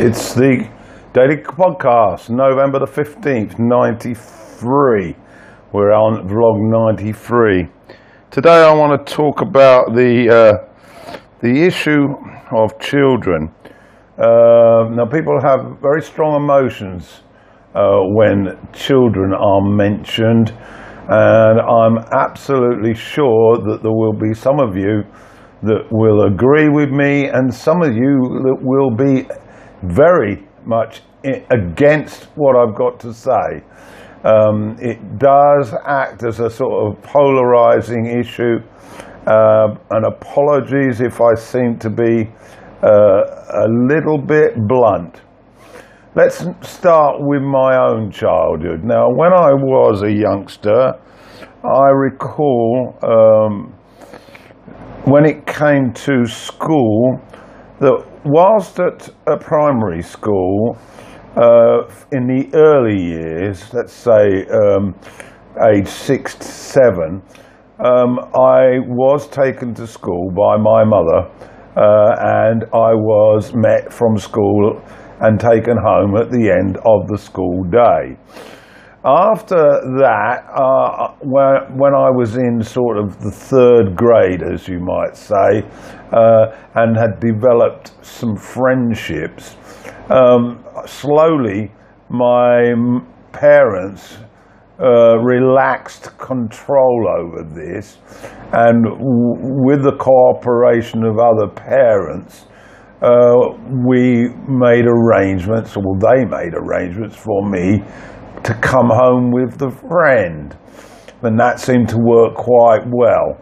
It's the Daily Podcast, November the 15th, 93. We're on vlog 93. Today I want to talk about the, uh, the issue of children. Uh, now, people have very strong emotions uh, when children are mentioned, and I'm absolutely sure that there will be some of you that will agree with me, and some of you that will be very much against what I've got to say. Um, it does act as a sort of polarizing issue, uh, and apologies if I seem to be uh, a little bit blunt. Let's start with my own childhood. Now, when I was a youngster, I recall um, when it came to school that whilst at a primary school, uh, in the early years, let's say um, age six to seven, um, I was taken to school by my mother uh, and I was met from school and taken home at the end of the school day. After that, uh, when, when I was in sort of the third grade, as you might say, uh, and had developed some friendships, um, slowly my parents uh, relaxed control over this, and w- with the cooperation of other parents, uh, we made arrangements, or they made arrangements for me to come home with the friend. And that seemed to work quite well.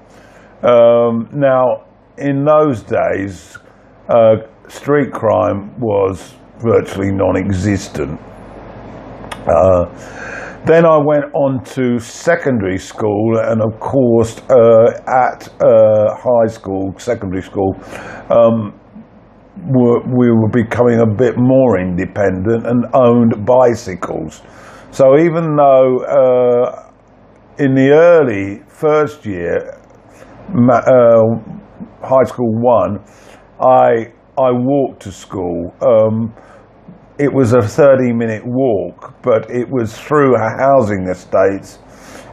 Um, now, in those days, uh, street crime was virtually non existent. Uh, then I went on to secondary school, and of course, uh, at uh, high school, secondary school, um, we were becoming a bit more independent and owned bicycles. So even though uh, in the early first year, uh, high school one, I I walked to school. Um, it was a 30 minute walk, but it was through housing estates,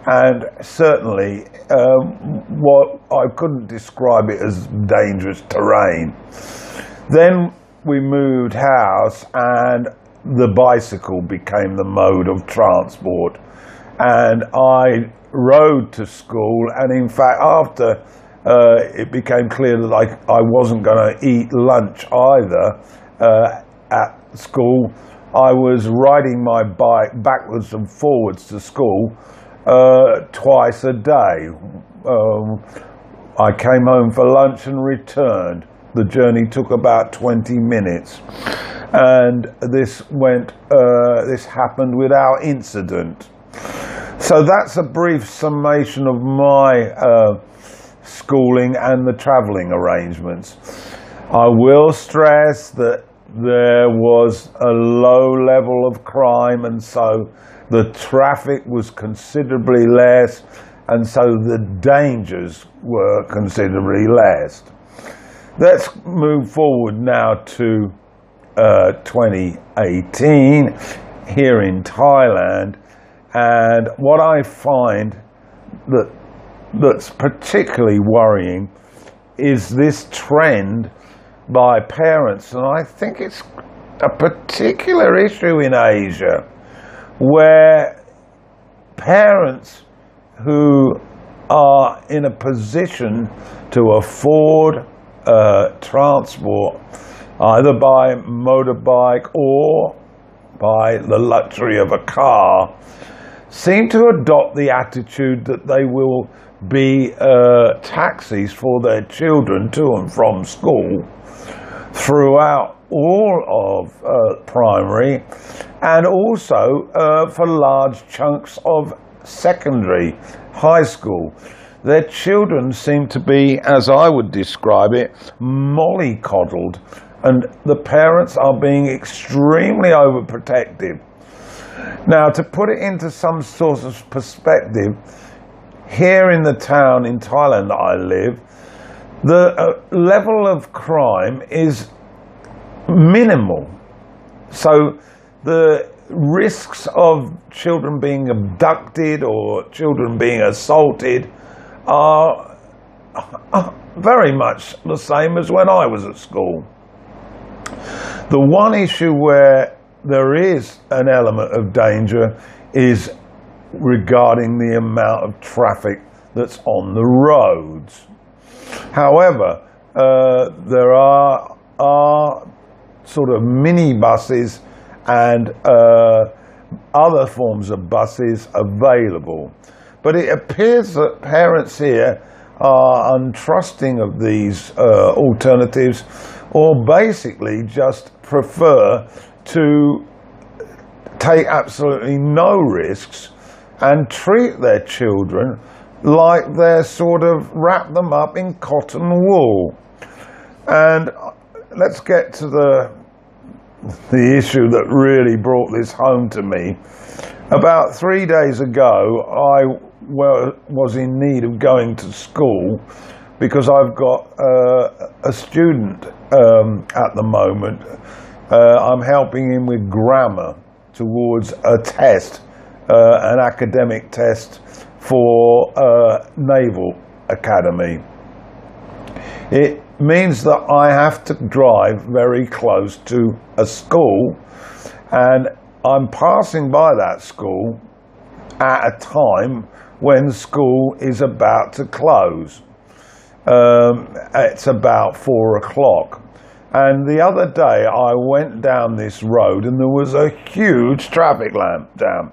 and certainly um, what I couldn't describe it as dangerous terrain. Then we moved house, and the bicycle became the mode of transport, and I rode to school, and in fact, after uh, it became clear that I, I wasn't going to eat lunch either uh, at school. I was riding my bike backwards and forwards to school uh, twice a day. Um, I came home for lunch and returned. The journey took about 20 minutes, and this went. Uh, this happened without incident. So that's a brief summation of my uh, schooling and the travelling arrangements. I will stress that there was a low level of crime, and so the traffic was considerably less, and so the dangers were considerably less. Let's move forward now to uh, 2018 here in Thailand, and what I find that that's particularly worrying is this trend by parents, and I think it's a particular issue in Asia where parents who are in a position to afford uh, transport either by motorbike or by the luxury of a car seem to adopt the attitude that they will be uh, taxis for their children to and from school throughout all of uh, primary and also uh, for large chunks of secondary high school. Their children seem to be, as I would describe it, mollycoddled, and the parents are being extremely overprotective. Now, to put it into some sort of perspective, here in the town in Thailand that I live, the uh, level of crime is minimal. So the risks of children being abducted or children being assaulted are very much the same as when I was at school. The one issue where there is an element of danger is regarding the amount of traffic that's on the roads. However, uh, there are, are sort of mini buses and uh, other forms of buses available. But it appears that parents here are untrusting of these uh, alternatives or basically just prefer to take absolutely no risks and treat their children like they're sort of wrap them up in cotton wool. And uh, let's get to the the issue that really brought this home to me. About three days ago, I was in need of going to school because I've got uh, a student um, at the moment. Uh, I'm helping him with grammar towards a test, uh, an academic test for uh, Naval Academy. It means that I have to drive very close to a school and I'm passing by that school at a time when school is about to close. Um, it's about four o'clock. And the other day I went down this road and there was a huge traffic lamp jam.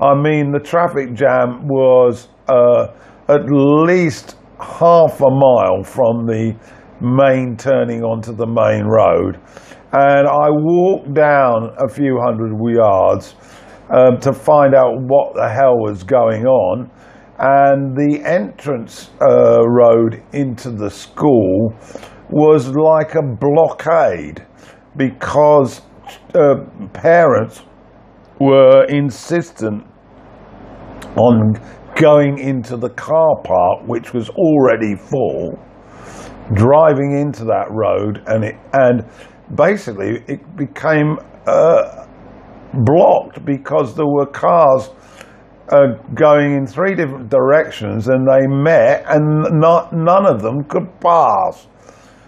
I mean, the traffic jam was uh, at least half a mile from the main turning onto the main road. And I walked down a few hundred yards um, to find out what the hell was going on. And the entrance uh, road into the school was like a blockade because uh, parents were insistent on going into the car park, which was already full, driving into that road, and it and basically it became uh, blocked because there were cars uh, going in three different directions, and they met, and not none of them could pass.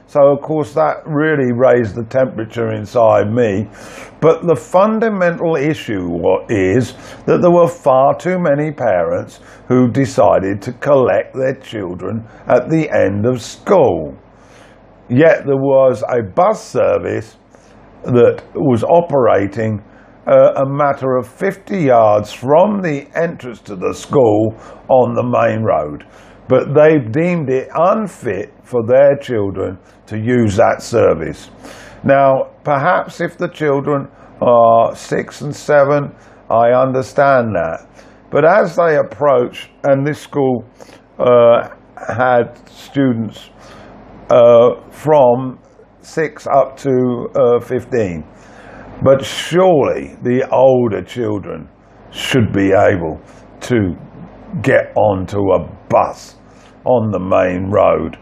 So, of course, that really raised the temperature inside me. But the fundamental issue is that there were far too many parents who decided to collect their children at the end of school. Yet there was a bus service that was operating uh, a matter of 50 yards from the entrance to the school on the main road but they've deemed it unfit for their children to use that service. Now, perhaps if the children are six and seven, I understand that. But as they approach, and this school uh, had students uh, from six up to uh, 15, but surely the older children should be able to get onto a bus on the main road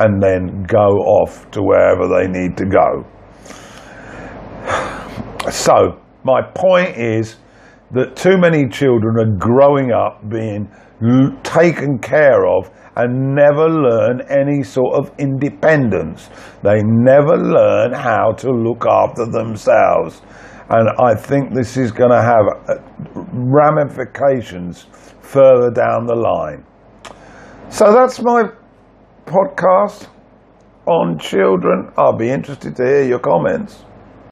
and then go off to wherever they need to go. So, my point is that too many children are growing up being taken care of and never learn any sort of independence. They never learn how to look after themselves. And I think this is going to have uh, ramifications further down the line. So that's my podcast on children. I'll be interested to hear your comments.